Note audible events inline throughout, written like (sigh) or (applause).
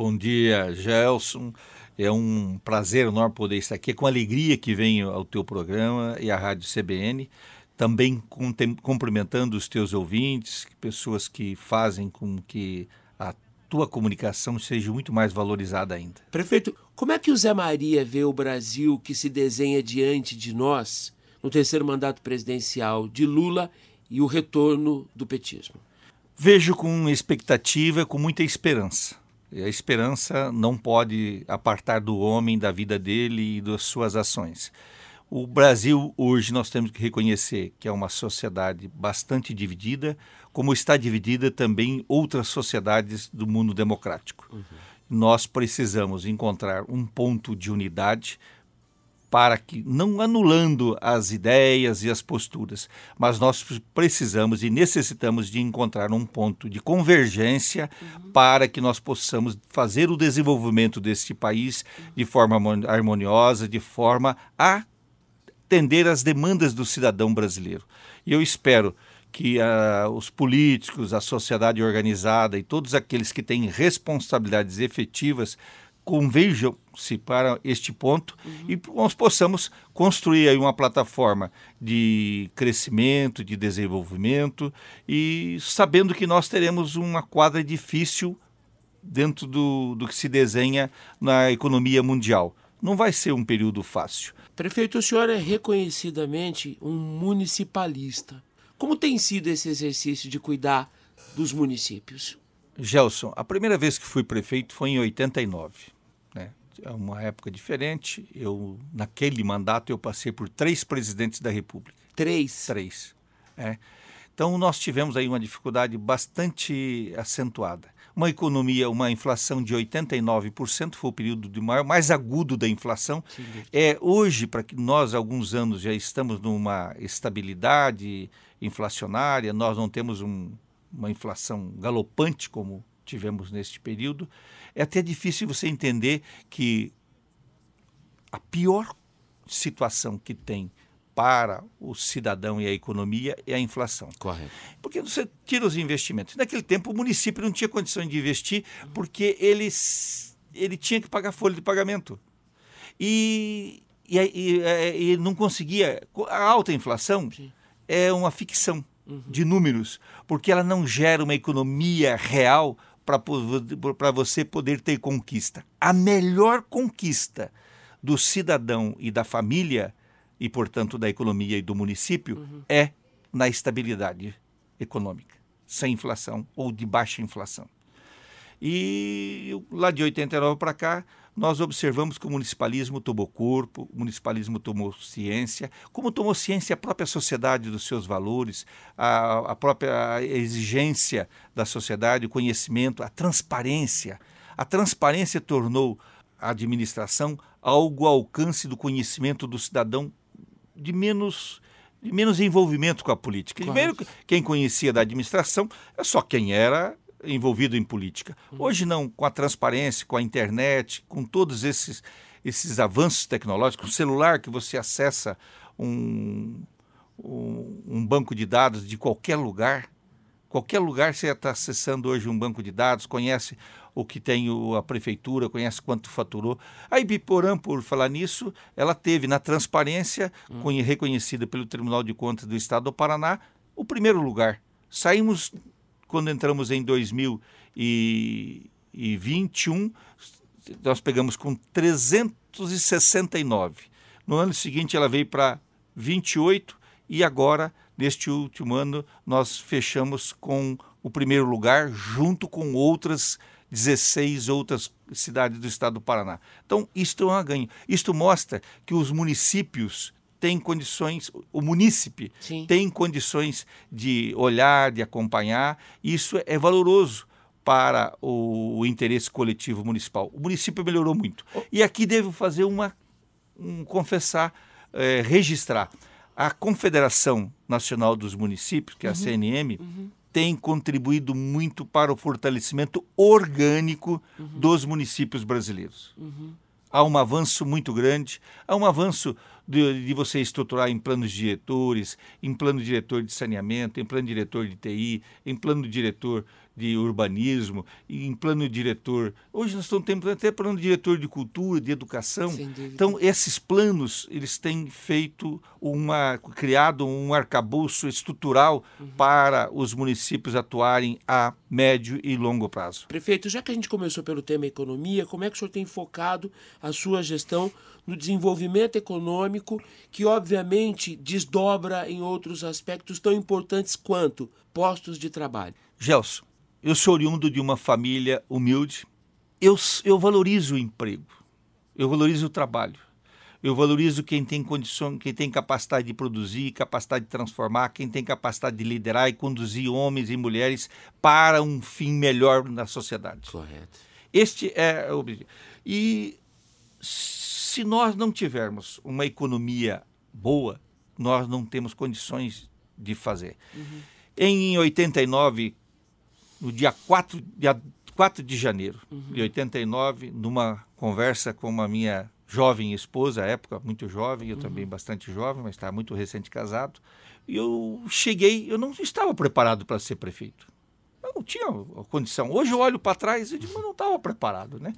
Bom dia, Gelson. É um prazer enorme poder estar aqui. É com alegria que venho ao teu programa e à Rádio CBN. Também cumprimentando os teus ouvintes, pessoas que fazem com que a tua comunicação seja muito mais valorizada ainda. Prefeito, como é que o Zé Maria vê o Brasil que se desenha diante de nós no terceiro mandato presidencial de Lula e o retorno do petismo? Vejo com expectativa, com muita esperança. A esperança não pode apartar do homem, da vida dele e das suas ações. O Brasil, hoje, nós temos que reconhecer que é uma sociedade bastante dividida, como está dividida também outras sociedades do mundo democrático. Uhum. Nós precisamos encontrar um ponto de unidade para que, não anulando as ideias e as posturas, mas nós precisamos e necessitamos de encontrar um ponto de convergência uhum. para que nós possamos fazer o desenvolvimento deste país de forma harmoniosa, de forma a atender às demandas do cidadão brasileiro. E eu espero que uh, os políticos, a sociedade organizada e todos aqueles que têm responsabilidades efetivas converjam-se para este ponto uhum. e nós possamos construir aí uma plataforma de crescimento, de desenvolvimento e sabendo que nós teremos uma quadra difícil dentro do, do que se desenha na economia mundial. Não vai ser um período fácil. Prefeito, o senhor é reconhecidamente um municipalista. Como tem sido esse exercício de cuidar dos municípios? Gelson, a primeira vez que fui prefeito foi em 89. É uma época diferente. Eu, naquele mandato, eu passei por três presidentes da República. Três? Três. É. Então, nós tivemos aí uma dificuldade bastante acentuada uma economia, uma inflação de 89%, foi o período de maior, mais agudo da inflação. Sim. É hoje, para que nós, alguns anos, já estamos numa estabilidade inflacionária, nós não temos um, uma inflação galopante como tivemos neste período. É até difícil você entender que a pior situação que tem para o cidadão e a economia é a inflação. Correto. Porque você tira os investimentos. Naquele tempo, o município não tinha condições de investir porque ele, ele tinha que pagar folha de pagamento. E, e, e, é, e não conseguia. A alta inflação Sim. é uma ficção uhum. de números, porque ela não gera uma economia real para você poder ter conquista. A melhor conquista do cidadão e da família e, portanto, da economia e do município uhum. é na estabilidade econômica, sem inflação ou de baixa inflação. E lá de 89 para cá, nós observamos que o municipalismo tomou corpo, o municipalismo tomou ciência, como tomou ciência a própria sociedade dos seus valores, a, a própria exigência da sociedade, o conhecimento, a transparência. A transparência tornou a administração algo ao alcance do conhecimento do cidadão de menos de menos envolvimento com a política. Claro. quem conhecia da administração é só quem era envolvido em política. Hoje não, com a transparência, com a internet, com todos esses esses avanços tecnológicos, o celular que você acessa um, um, um banco de dados de qualquer lugar, qualquer lugar você está acessando hoje um banco de dados, conhece o que tem o, a prefeitura, conhece quanto faturou. A Ibiporã, por falar nisso, ela teve na transparência, hum. reconhecida pelo Tribunal de Contas do Estado do Paraná, o primeiro lugar. Saímos, quando entramos em 2021, nós pegamos com 369. No ano seguinte, ela veio para 28 e agora, neste último ano, nós fechamos com o primeiro lugar, junto com outras 16 outras cidades do estado do Paraná. Então, isto é um ganho. Isto mostra que os municípios têm condições, o munícipe Sim. tem condições de olhar, de acompanhar. Isso é valoroso para o, o interesse coletivo municipal. O município melhorou muito. E aqui devo fazer uma, um confessar, é, registrar. A Confederação Nacional dos Municípios, que é a uhum. CNM, uhum tem contribuído muito para o fortalecimento orgânico uhum. dos municípios brasileiros. Uhum. Há um avanço muito grande, há um avanço de, de, você estruturar em planos diretores, em plano diretor de saneamento, em plano diretor de TI, em plano diretor de urbanismo, em plano diretor. Hoje nós estamos tendo até plano diretor de cultura, de educação. Então, esses planos, eles têm feito uma, criado um arcabouço estrutural uhum. para os municípios atuarem a médio e longo prazo. Prefeito, já que a gente começou pelo tema economia, como é que o senhor tem focado a sua gestão no desenvolvimento econômico, que obviamente desdobra em outros aspectos tão importantes quanto postos de trabalho? Gelson, eu sou oriundo de uma família humilde. Eu, eu valorizo o emprego, eu valorizo o trabalho, eu valorizo quem tem condição, quem tem capacidade de produzir, capacidade de transformar, quem tem capacidade de liderar e conduzir homens e mulheres para um fim melhor na sociedade. Correto. Este é o objetivo. E se nós não tivermos uma economia boa, nós não temos condições de fazer. Uhum. Em 89, no dia 4, dia 4 de janeiro uhum. de 89, numa conversa com uma minha jovem esposa, à época muito jovem, eu uhum. também bastante jovem, mas estava muito recente casado, e eu cheguei, eu não estava preparado para ser prefeito. Eu não tinha a condição. Hoje eu olho para trás e digo, mas não estava preparado, né?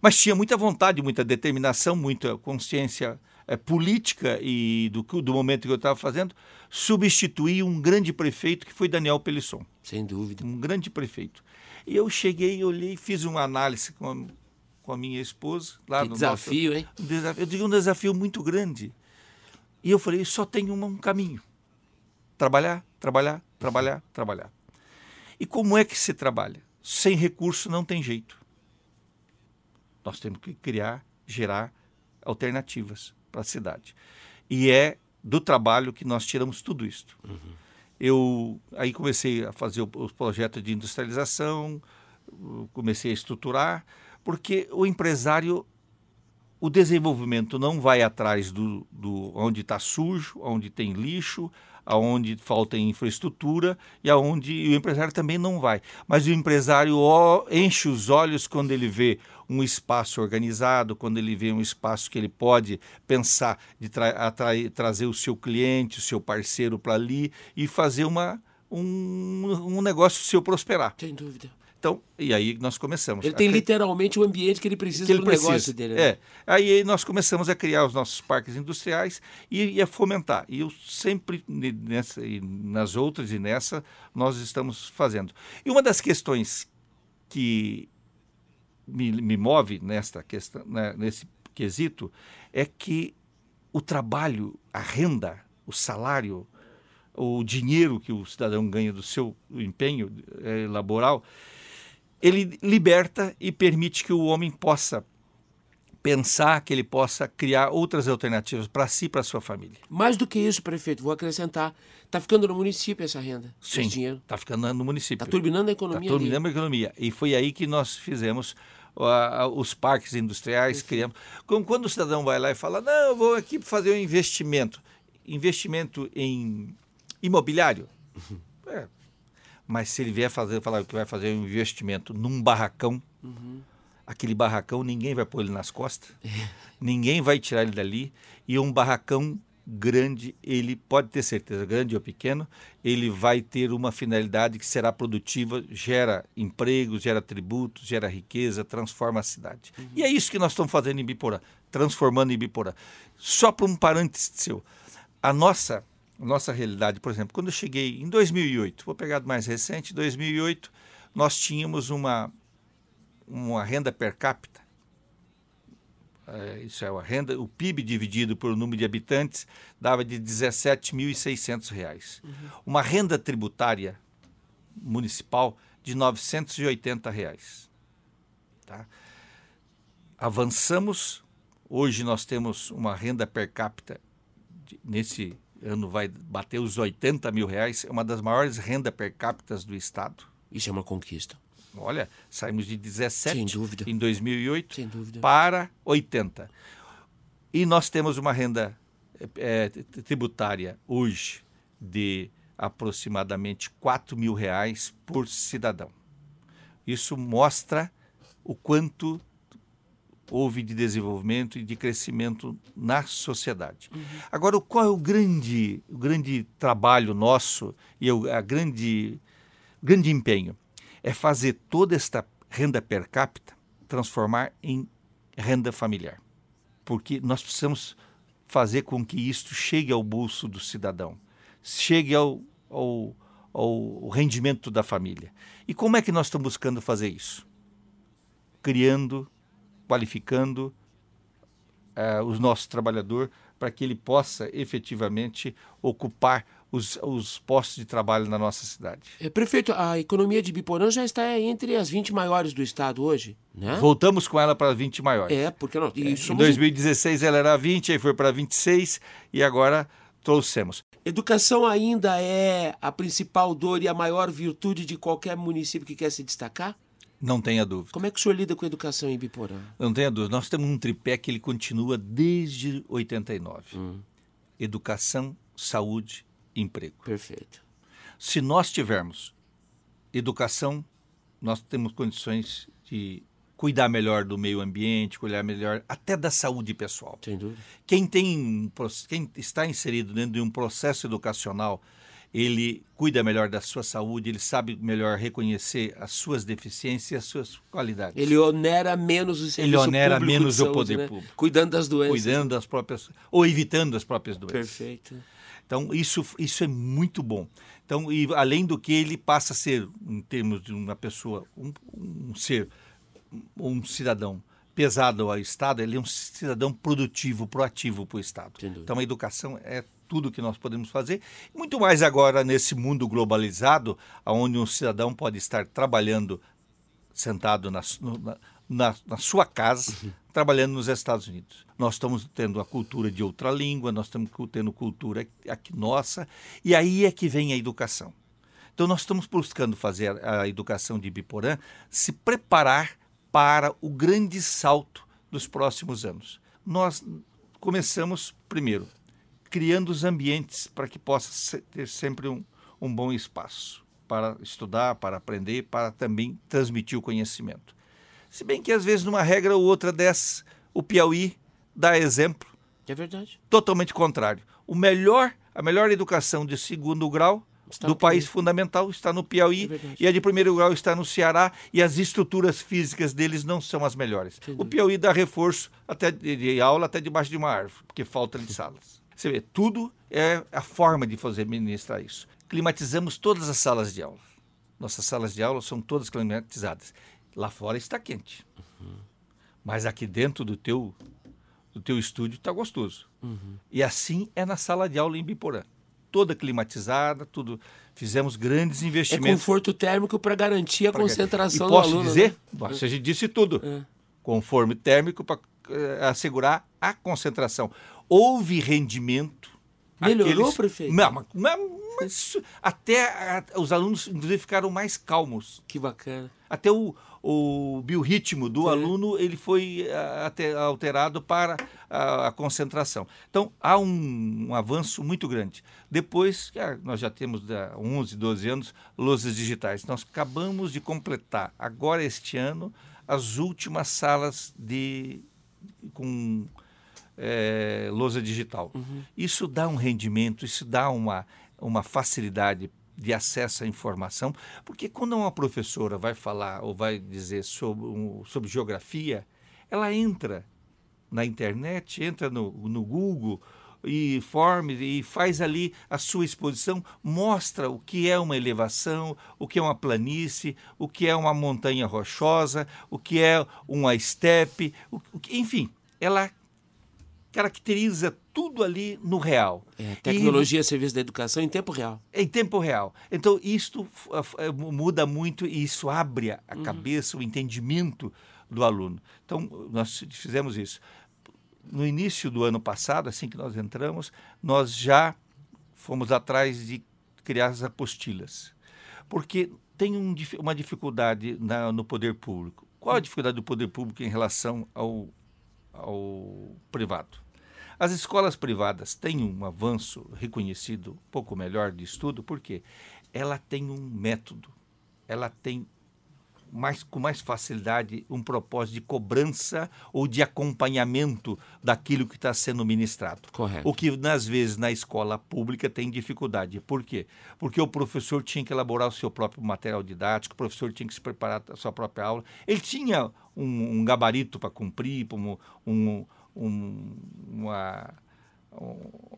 Mas tinha muita vontade, muita determinação, muita consciência é, política e do, do momento que eu estava fazendo, substituir um grande prefeito que foi Daniel Pelisson. Sem dúvida. Um grande prefeito. E eu cheguei, olhei, fiz uma análise com a, com a minha esposa. Lá que no desafio, nosso, hein? Um desafio, eu digo um desafio muito grande. E eu falei, só tem um, um caminho. Trabalhar, trabalhar, trabalhar, trabalhar. E como é que se trabalha? Sem recurso não tem jeito. Nós temos que criar, gerar alternativas para a cidade. E é do trabalho que nós tiramos tudo isso. Uhum. Eu aí comecei a fazer os projetos de industrialização, comecei a estruturar, porque o empresário, o desenvolvimento não vai atrás do, do onde está sujo, onde tem lixo, aonde falta infraestrutura e aonde o empresário também não vai. Mas o empresário enche os olhos quando ele vê um espaço organizado, quando ele vê um espaço que ele pode pensar de tra atrair, trazer o seu cliente, o seu parceiro para ali e fazer uma, um, um negócio seu prosperar. Sem dúvida. Então, e aí nós começamos. Ele tem literalmente o ambiente que ele precisa para o negócio dele. Né? É. Aí nós começamos a criar os nossos parques industriais e, e a fomentar. E eu sempre, nessa, nas outras e nessa, nós estamos fazendo. E uma das questões que me, me move nesta questão, né, nesse quesito é que o trabalho, a renda, o salário, o dinheiro que o cidadão ganha do seu empenho é, laboral, ele liberta e permite que o homem possa pensar, que ele possa criar outras alternativas para si e para sua família. Mais do que isso, prefeito, vou acrescentar, está ficando no município essa renda, Sim, esse dinheiro. Está ficando no município. Está turbinando a economia. Está turbinando a economia. E foi aí que nós fizemos uh, os parques industriais, criamos. Como quando o cidadão vai lá e fala, não, eu vou aqui fazer um investimento. Investimento em imobiliário? É, (laughs) mas se ele vier fazer, falar que vai fazer um investimento num barracão, uhum. aquele barracão ninguém vai pôr ele nas costas, (laughs) ninguém vai tirar ele dali, e um barracão grande, ele pode ter certeza, grande ou pequeno, ele vai ter uma finalidade que será produtiva, gera empregos, gera tributos, gera riqueza, transforma a cidade. Uhum. E é isso que nós estamos fazendo em Biporã, transformando em Biporã. Só para um parênteses seu, a nossa nossa realidade, por exemplo, quando eu cheguei em 2008, vou pegar do mais recente, 2008, nós tínhamos uma, uma renda per capita, é, isso é a renda, o PIB dividido pelo número de habitantes dava de R$ 17.600. Uhum. Uma renda tributária municipal de 980 reais. Tá? Avançamos, hoje nós temos uma renda per capita de, nesse ano vai bater os 80 mil reais, é uma das maiores rendas per capita do Estado. Isso é uma conquista. Olha, saímos de 17 em 2008 dúvida. para 80. E nós temos uma renda é, tributária hoje de aproximadamente 4 mil reais por cidadão. Isso mostra o quanto houve de desenvolvimento e de crescimento na sociedade. Uhum. Agora, qual é o grande, o grande trabalho nosso e o a grande, grande empenho? é fazer toda esta renda per capita transformar em renda familiar. Porque nós precisamos fazer com que isto chegue ao bolso do cidadão, chegue ao, ao, ao rendimento da família. E como é que nós estamos buscando fazer isso? Criando, qualificando uh, os nossos trabalhadores para que ele possa efetivamente ocupar os, os, postos de trabalho na nossa cidade. É, prefeito, a economia de Biporã já está entre as 20 maiores do estado hoje, né? Voltamos com ela para as 20 maiores. É, porque nós... É, em 2016 ela era 20, aí foi para 26 e agora trouxemos. Educação ainda é a principal dor e a maior virtude de qualquer município que quer se destacar? Não tenha dúvida. Como é que o senhor lida com a educação em Biporã? Não tenha dúvida. Nós temos um tripé que ele continua desde 89. Hum. Educação, saúde emprego. Perfeito. Se nós tivermos educação, nós temos condições de cuidar melhor do meio ambiente, cuidar melhor até da saúde pessoal. Sem dúvida. Quem tem quem está inserido dentro de um processo educacional, ele cuida melhor da sua saúde, ele sabe melhor reconhecer as suas deficiências e as suas qualidades. Ele onera menos o serviço Ele onera menos saúde, o poder né? público. Cuidando das doenças. Cuidando das próprias ou evitando as próprias doenças. Perfeito. Então, isso, isso é muito bom. Então, e além do que ele passa a ser, em termos de uma pessoa, um, um ser, um cidadão pesado ao Estado, ele é um cidadão produtivo, proativo para o Estado. Então, a educação é tudo que nós podemos fazer. Muito mais agora nesse mundo globalizado, onde um cidadão pode estar trabalhando sentado na, na, na sua casa, uhum. trabalhando nos Estados Unidos. Nós estamos tendo a cultura de outra língua, nós estamos tendo cultura aqui nossa, e aí é que vem a educação. Então, nós estamos buscando fazer a educação de Biporã se preparar para o grande salto dos próximos anos. Nós começamos, primeiro, criando os ambientes para que possa ter sempre um, um bom espaço para estudar, para aprender, para também transmitir o conhecimento. Se bem que às vezes numa regra ou outra dessa, o Piauí dá exemplo. É verdade. Totalmente contrário. O melhor, a melhor educação de segundo grau está do país fundamental está no Piauí é e a de primeiro grau está no Ceará e as estruturas físicas deles não são as melhores. O Piauí dá reforço até de, de, aula até debaixo de uma árvore, porque falta de salas. Você vê, tudo é a forma de fazer ministrar isso. Climatizamos todas as salas de aula. Nossas salas de aula são todas climatizadas. Lá fora está quente. Uhum. Mas aqui dentro do teu, do teu estúdio está gostoso. Uhum. E assim é na sala de aula em Biporã. Toda climatizada, tudo. Fizemos grandes é investimentos. É conforto térmico para garantir a pra... concentração e posso do aluno. dizer, né? você já disse tudo. É. Conforto térmico para uh, assegurar a concentração. Houve rendimento. Melhorou, aqueles... prefeito? Não, mas, mas, até a, os alunos, inclusive, ficaram mais calmos. Que bacana. Até o, o biorritmo do Sim. aluno ele foi até alterado para a, a concentração. Então, há um, um, avanço muito grande. Depois, nós já temos há 11, 12 anos, lousas digitais. Nós acabamos de completar, agora este ano, as últimas salas de com é, lousa digital. Uhum. Isso dá um rendimento, isso dá uma, uma facilidade de acesso à informação, porque quando uma professora vai falar ou vai dizer sobre, um, sobre geografia, ela entra na internet, entra no, no Google e forme e faz ali a sua exposição, mostra o que é uma elevação, o que é uma planície, o que é uma montanha rochosa, o que é uma estepe, o, o, enfim, ela caracteriza tudo ali no real. É, tecnologia, e, serviço da educação em tempo real. Em tempo real. Então, isto muda muito e isso abre a uhum. cabeça, o entendimento do aluno. Então, nós fizemos isso. No início do ano passado, assim que nós entramos, nós já fomos atrás de criar as apostilas. Porque tem um, uma dificuldade na, no poder público. Qual a dificuldade do poder público em relação ao, ao privado? As escolas privadas têm um avanço reconhecido um pouco melhor de estudo, porque ela tem um método, ela tem mais, com mais facilidade um propósito de cobrança ou de acompanhamento daquilo que está sendo ministrado. Correto. O que, às vezes, na escola pública tem dificuldade. Por quê? Porque o professor tinha que elaborar o seu próprio material didático, o professor tinha que se preparar a sua própria aula. Ele tinha um, um gabarito para cumprir, um, um, um, uma, um,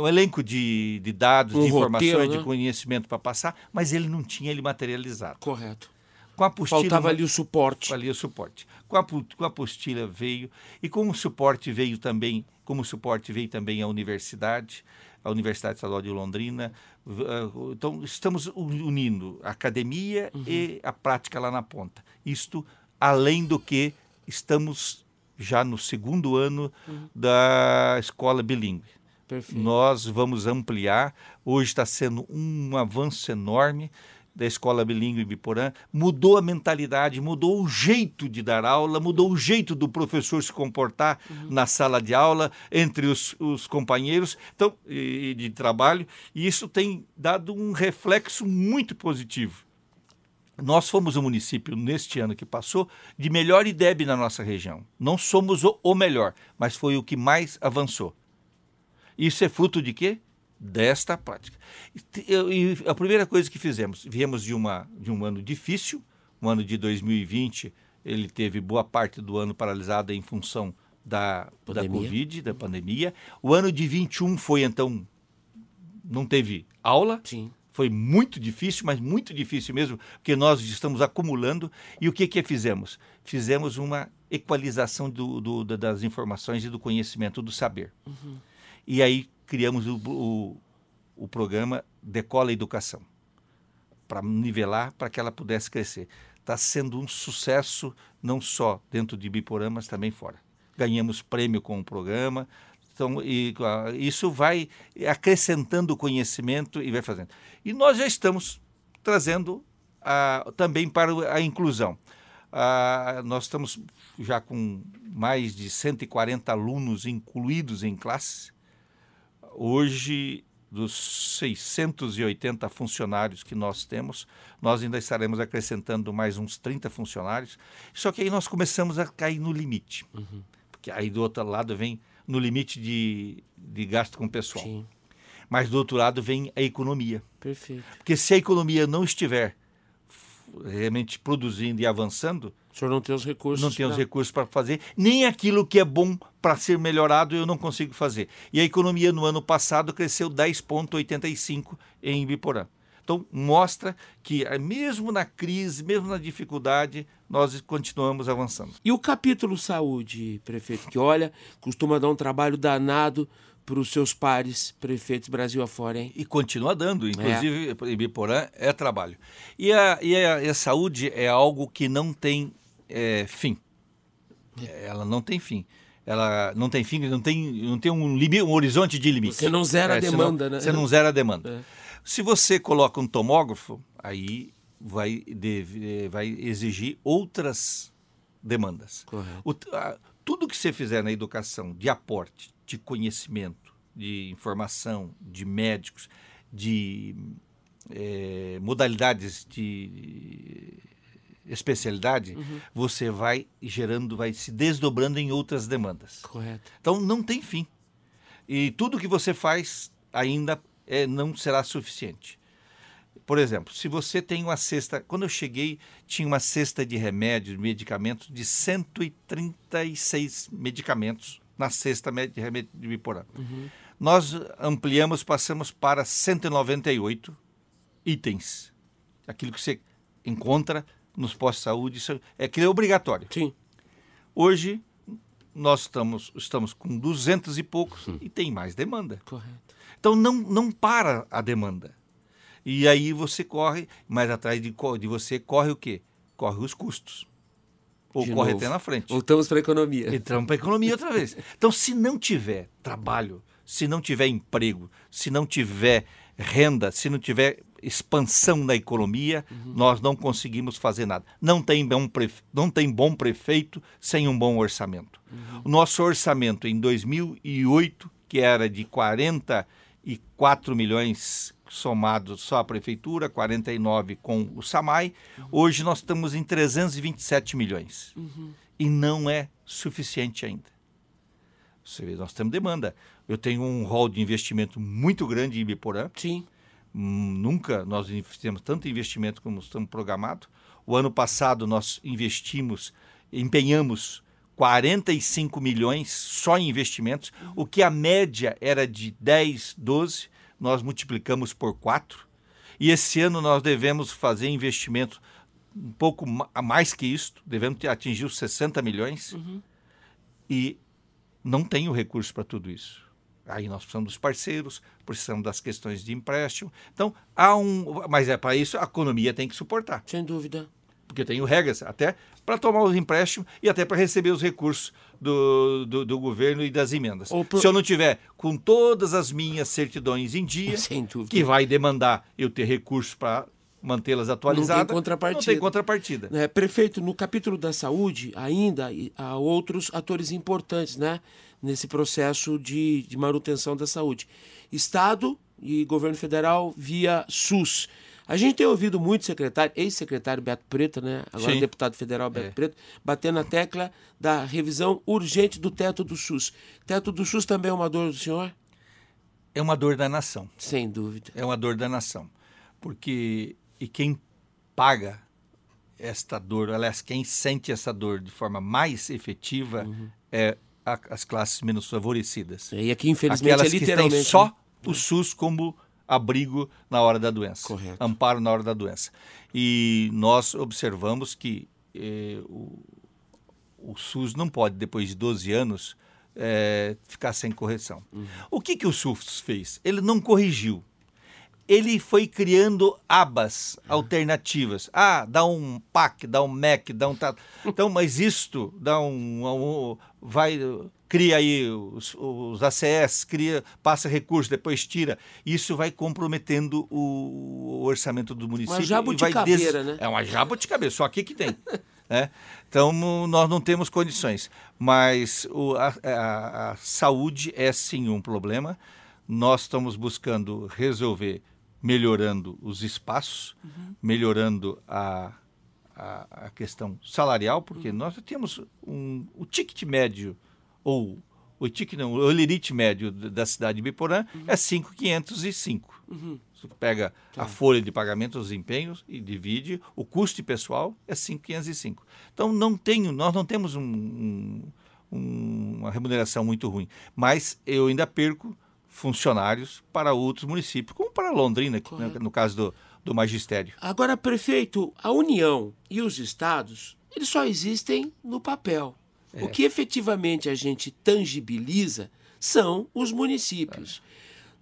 um elenco de, de dados, Um de informações, roteiro, né? de conhecimento para passar, mas ele não tinha ele materializado. Correto. Com a apostila, Faltava ali o suporte. ali o suporte. Com a, com a apostila veio e com o suporte veio também, como suporte veio também a universidade, a Universidade Estadual de Londrina. Ah, Então estamos unindo a academia e a prática lá na ponta. Isto além do que estamos já no segundo ano da escola bilíngue. Perfeito. Nós vamos ampliar. Hoje está sendo um avanço enorme da escola bilíngue Biporã. Mudou a mentalidade, mudou o jeito de dar aula, mudou o jeito do professor se comportar na sala de aula, entre os, os companheiros então, e de trabalho. E isso tem dado um reflexo muito positivo. Nós fomos o município, neste ano que passou, de melhor IDEB na nossa região. Não somos o, melhor, mas foi o que mais avançou. Isso é fruto de quê? Desta prática. E a primeira coisa que fizemos, viemos de, uma, de um ano difícil, um ano de 2020, ele teve boa parte do ano paralisado em função da, da. Covid, da pandemia. O ano de 21 foi, então, não teve aula, Sim. Foi muito difícil, mas muito difícil mesmo, porque nós estamos acumulando. E o que que fizemos? Fizemos uma equalização do, do- da- das informações e do conhecimento, do saber. E aí criamos o, o, o programa Decola Educação, para nivelar, para que ela pudesse crescer. Está sendo um sucesso, não só dentro de Biporã, mas também fora. Ganhamos prêmio com o programa, então, e, ah, isso vai acrescentando conhecimento e vai fazendo. E nós já estamos trazendo ah, também para a inclusão. Ah, nós estamos já com mais de 140 alunos incluídos em classes. Hoje, dos 680 funcionários que nós temos, nós ainda estaremos acrescentando mais uns 30 funcionários. Só que aí nós começamos a cair no limite. Porque aí do outro lado vem no limite de, de gasto com o pessoal. Sim. Mas do outro lado vem a economia. Perfeito. Porque se a economia não estiver realmente produzindo e avançando, O senhor não tem os recursos. não tem os recursos para fazer, nem aquilo que é bom para ser melhorado eu não consigo fazer. E a economia no ano passado cresceu 10,85 em Biporã. Então, mostra que eh, mesmo na crise, mesmo na dificuldade, nós continuamos avançando. E o capítulo saúde, prefeito, que olha, costuma dar um trabalho danado para os seus pares prefeitos Brasil afora, hein? E continua dando, inclusive em Biporã é trabalho. E a, e a, e a saúde é algo que não tem eh, fim. Ela não tem fim. Ela não tem fim, não tem, não tem um, limi- um horizonte de limite. Você não zera a É, você demanda, não- né? Você não zera a demanda. É. Se você coloca um tomógrafo, aí vai, deve- vai exigir outras demandas. O- a- tudo que você fizer na educação de aporte, de conhecimento, de informação, de médicos, de eh, modalidades de especialidade, você vai gerando, vai se desdobrando em outras demandas. Correto. Então não tem fim. E tudo que você faz ainda é, não será suficiente. Por exemplo, se você tem uma cesta. Quando eu cheguei, tinha uma cesta de remédios, medicamentos, de 136 medicamentos na cesta de remédio de Biporã. Nós ampliamos, passamos para 198 itens. Aquilo que você encontra nos postos de saúde, isso é que é obrigatório. Sim. Hoje nós estamos, estamos com 200 e poucos e tem mais demanda. Correto. Então não, não para a demanda. E aí você corre, mais atrás de, de você corre o quê? Corre os custos. Ou De corre novo. até na frente. Voltamos para a economia. Entramos para a economia outra vez. Então, se não tiver trabalho, se não tiver emprego, se não tiver renda, se não tiver expansão na economia, nós não conseguimos fazer nada. Não tem bom, prefe... não tem bom prefeito sem um bom orçamento. O nosso orçamento em 2008, que era de 44 milhões, somado só a prefeitura, 49 com o SAMAI. Hoje nós estamos em 327 milhões. Uhum. E não é suficiente ainda. Você vê, nós temos demanda. Eu tenho um rol de investimento muito grande em Ibiporã. Sim. Hum, nunca nós fizemos tanto investimento como estamos programados. O ano passado nós investimos, empenhamos 45 milhões só em investimentos, o que a média era de 10, 12, nós multiplicamos por 4. E esse ano nós devemos fazer investimento um pouco a mais que isso, devemos atingir os 60 milhões. Uhum. E não tenho recurso para tudo isso. Aí nós precisamos dos parceiros, precisamos das questões de empréstimo. Então, há um. Mas é para isso a economia tem que suportar. Sem dúvida. Porque tenho regras até para tomar os empréstimos e até para receber os recursos do, do, do, governo e das emendas. Pro... Se eu não tiver com todas as minhas certidões em dia, (laughs) que vai demandar eu ter recursos para mantê-las atualizadas. Não tem contrapartida. Não tem contrapartida. É, prefeito, no capítulo da saúde, ainda há outros atores importantes né, nesse processo de, de manutenção da saúde. Estado e governo federal via SUS. A gente tem ouvido muito secretário, ex-secretário Beto Preto, né? Agora Sim. deputado federal Beto é. Preto, batendo na tecla da revisão urgente do teto do SUS. Teto do SUS também é uma dor do senhor? É uma dor da nação. Sem dúvida. É uma dor da nação. Porque e quem paga esta dor, aliás, quem sente essa dor de forma mais efetiva uhum. é a, as classes menos favorecidas. E aqui, infelizmente, Aquelas é literalmente... que têm só o SUS como abrigo na hora da doença. Correto. Amparo na hora da doença. E nós observamos que eh, o, o, SUS não pode, depois de 12 anos, eh, ficar sem correção. Uhum. O que, que o SUS fez? Ele não corrigiu ele foi criando abas alternativas. Ah, dá um PAC, dá um MEC, dá um. Então, mas isto dá um. um vai. Cria aí os, os ACS, cria, passa recurso, depois tira. Isso vai comprometendo o, o orçamento do município. Uma jabuticabeira, des... né? É uma jabuticabeira, só aqui que tem. (laughs) né? Então, nós não temos condições. Mas o, a, a, a saúde é sim um problema. Nós estamos buscando resolver melhorando os espaços, uhum. melhorando a, a, a, questão salarial, porque uhum. nós temos um, o ticket médio, ou o ticket não, o limite médio da cidade de Biporã uhum. é 5,505. Uhum. Você pega tá. a folha de pagamento, os empenhos e divide, o custo pessoal é 5,505. Então não tenho, nós não temos um, um, uma remuneração muito ruim, mas eu ainda perco funcionários para outros municípios, como para Londrina, no caso do, do magistério. Agora, prefeito, a União e os estados, eles só existem no papel. É. O que efetivamente a gente tangibiliza são os municípios.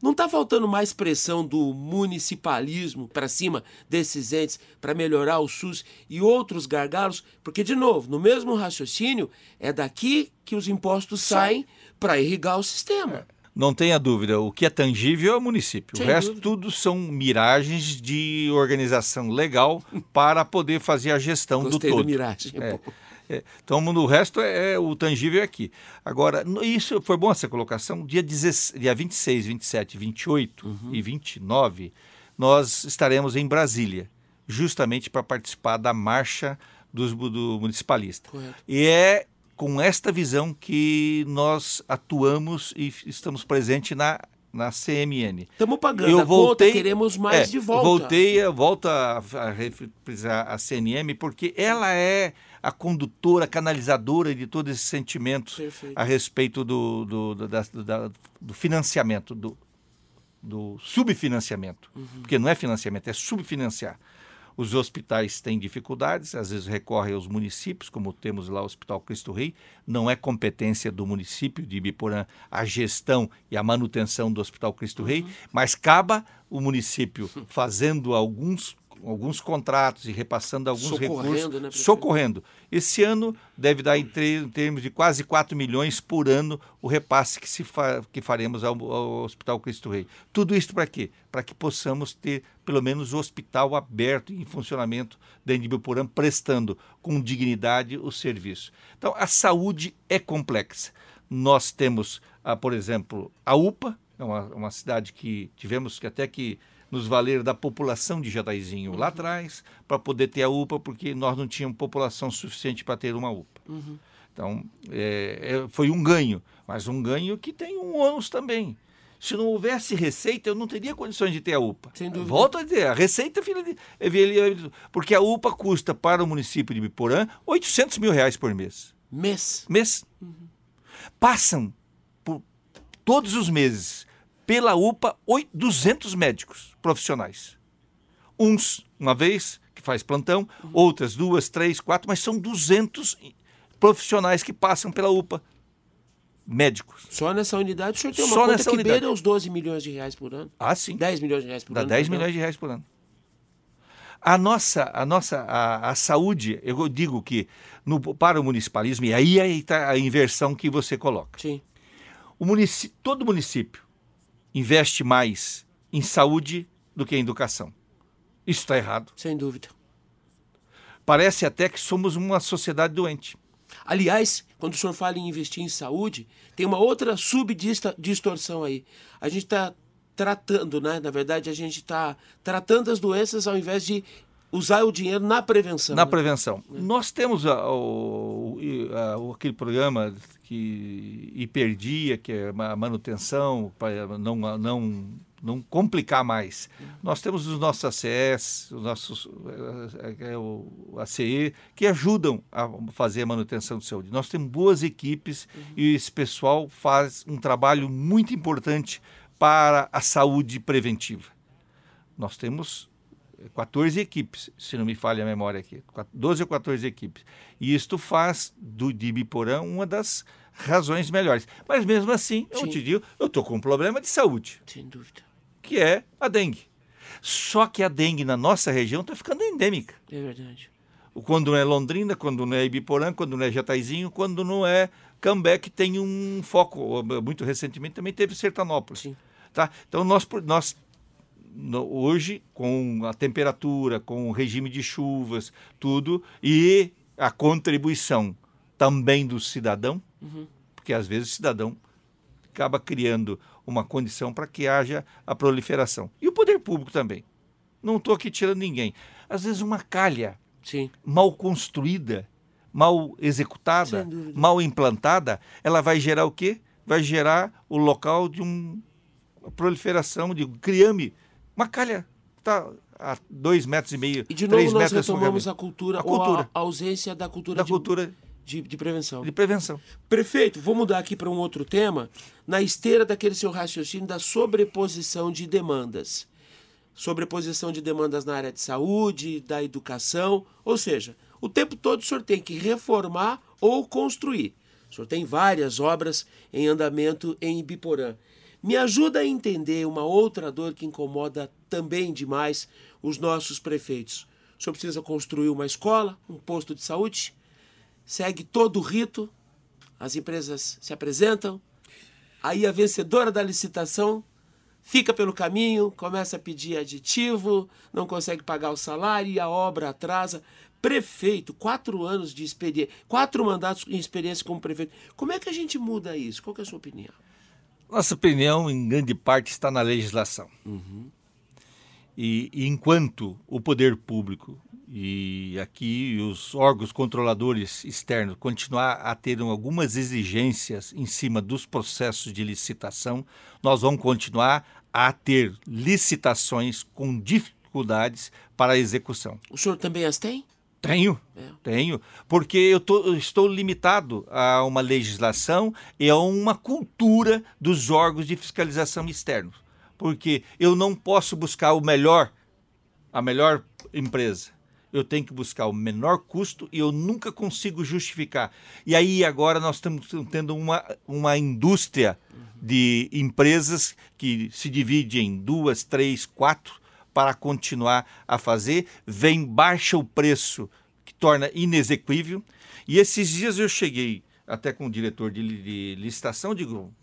Não está faltando mais pressão do municipalismo para cima desses entes para melhorar o SUS e outros gargalos? Porque, de novo, no mesmo raciocínio, é daqui que os impostos saem para irrigar o sistema. É. Não tenha dúvida, o que é tangível é o município. Sem o resto dúvida. tudo são miragens de organização legal para poder fazer a gestão Gostei do todo. Do miragem. É, é, então, o resto é, é, o tangível aqui. Agora, isso foi bom essa colocação. Dia, 16, dia 26, 27, 28 uhum. e 29, nós estaremos em Brasília, justamente para participar da marcha dos, do municipalista. Correto. E é com esta visão que nós atuamos e estamos presentes na na CMN. Estamos pagando eu a voltei, conta, queremos mais é, de volta. Voltei, volta a, a refrisar a CNM porque ela é a condutora, canalizadora de todo esse sentimento Perfeito. a respeito do, do, do, da, do financiamento, do, do subfinanciamento. Uhum. Porque não é financiamento, é subfinanciar. Os hospitais têm dificuldades, às vezes recorrem aos municípios, como temos lá o Hospital Cristo Rei. Não é competência do município de Ibiporã a gestão e a manutenção do Hospital Cristo Rei, uhum. mas cabe o município (laughs) fazendo alguns alguns contratos e repassando alguns socorrendo, recursos, né, socorrendo. Esse ano deve dar em, em, termos de quase 4 milhões por ano o repasse que, se fa que faremos ao, ao, Hospital Cristo Rei. Tudo isso para quê? Para que possamos ter pelo menos o hospital aberto em funcionamento dentro de Biporã, prestando com dignidade o serviço. Então, a saúde é complexa. Nós temos, ah, por exemplo, a UPA, é uma, uma cidade que tivemos que até que nos valer da população de Jataizinho lá atrás, para poder ter a UPA, porque nós não tínhamos população suficiente para ter uma UPA. Uhum. Então, é, é, foi um ganho, mas um ganho que tem um ônus também. Se não houvesse receita, eu não teria condições de ter a UPA. Sem dúvida. Volto a dizer, a receita, filha de, é, porque a UPA custa para o município de Biporã 800 mil reais por mês. Mês? Mês. Passam por todos os meses pela UPA 200 médicos profissionais. Uns, uma vez, que faz plantão, outras, duas, três, quatro, mas são 200 profissionais que passam pela UPA. Médicos. Só nessa unidade o senhor tem uma Só conta nessa que unidade. beira os 12 milhões de reais por ano. Ah, sim. 10 milhões de reais por Dá ano. 10 perdão. milhões de reais por ano. A nossa, a nossa a, a saúde, eu digo que no, para o municipalismo, e aí está a inversão que você coloca. Sim. O munici todo município investe mais em saúde do que em educação. Isso está errado. Sem dúvida. Parece até que somos uma sociedade doente. Aliás, quando o senhor fala em investir em saúde, tem uma outra subdistorção aí. A gente está tratando, né? Na verdade, a gente está tratando as doenças ao invés de usar o dinheiro na prevenção. Na né? prevenção. Nós temos a- o, a- o- aquele programa que hiperdia, que é a manutenção, para não, não, não complicar mais. Nós temos os nossos ACS, os nossos eh, eh, o ACE, que ajudam a fazer a manutenção de saúde. Nós temos boas equipes e esse pessoal faz um trabalho muito importante para a saúde preventiva. Nós temos 14 equipes, se não me falha a memória aqui, 12 ou 14 equipes. E isto faz do de Biporã uma das razões melhores. Mas mesmo assim, eu Sim. te digo, eu estou com um problema de saúde, Sem dúvida. que é a dengue. Só que a dengue na nossa região está ficando endêmica. É verdade. Quando não é Londrina, quando não é Ibiporã, quando não é Jataizinho, quando não é Cambé, que tem um foco. Muito recentemente também teve Sertanópolis. Sim. Tá? Então nós, nós no- hoje, com a temperatura, com o regime de chuvas, tudo, e a contribuição também do cidadão, porque às vezes o cidadão acaba criando uma condição para que haja a proliferação. E o poder público também. Não estou aqui tirando ninguém. Às vezes uma calha Sim. mal construída, mal executada, mal implantada, ela vai gerar o quê? Vai gerar o local de um, uma proliferação de um criame. Uma calha está a dois metros e meio, E de três novo nós metros retomamos a cultura, A ou cultura. a ausência da cultura, da de, cultura de, de prevenção. de prevenção. Prefeito, vou mudar aqui para um outro tema, na esteira daquele seu raciocínio da sobreposição de demandas. Sobreposição de demandas na área de saúde, da educação, ou seja, o tempo todo o senhor tem que reformar ou construir. O senhor tem várias obras em andamento em Ibiporã. Me ajuda a entender uma outra dor que incomoda também demais os nossos prefeitos. O senhor precisa construir uma escola, um posto de saúde, segue todo o rito, as empresas se apresentam, aí a vencedora da licitação fica pelo caminho, começa a pedir aditivo, não consegue pagar o salário e a obra atrasa. Prefeito, quatro anos de experiência, quatro mandatos em experiência como prefeito. Como é que a gente muda isso? Qual é a sua opinião? Nossa opinião, em grande parte, está na legislação. E, e enquanto o poder público e aqui os órgãos controladores externos continuar a ter algumas exigências em cima dos processos de licitação, nós vamos continuar a ter licitações com dificuldades para a execução. O senhor também as tem? Tenho, É. tenho, porque eu, tô- eu estou limitado a uma legislação e a uma cultura dos órgãos de fiscalização externos, porque eu não posso buscar o melhor, a melhor empresa. Eu tenho que buscar o menor custo e eu nunca consigo justificar. E aí agora nós estamos tendo uma, uma indústria de empresas que se divide em duas, três, quatro para continuar a fazer, vem baixa o preço, que torna inexequível. E esses dias eu cheguei até com o diretor de, de licitação, digo,